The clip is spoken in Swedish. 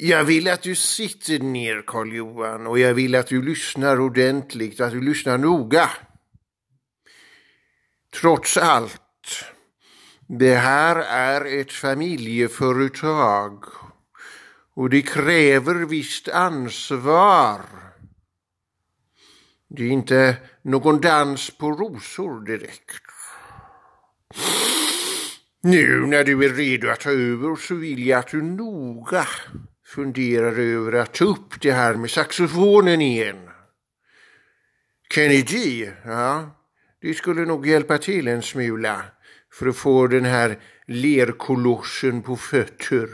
Jag vill att du sitter ner, Karl Johan, och jag vill att du lyssnar ordentligt, att du lyssnar noga. Trots allt, det här är ett familjeföretag och det kräver visst ansvar. Det är inte någon dans på rosor direkt. Nu när du är redo att ta över så vill jag att du noga funderar över att ta upp det här med saxofonen igen. Kennedy, ja, det skulle nog hjälpa till en smula för att få den här lerkolossen på fötter.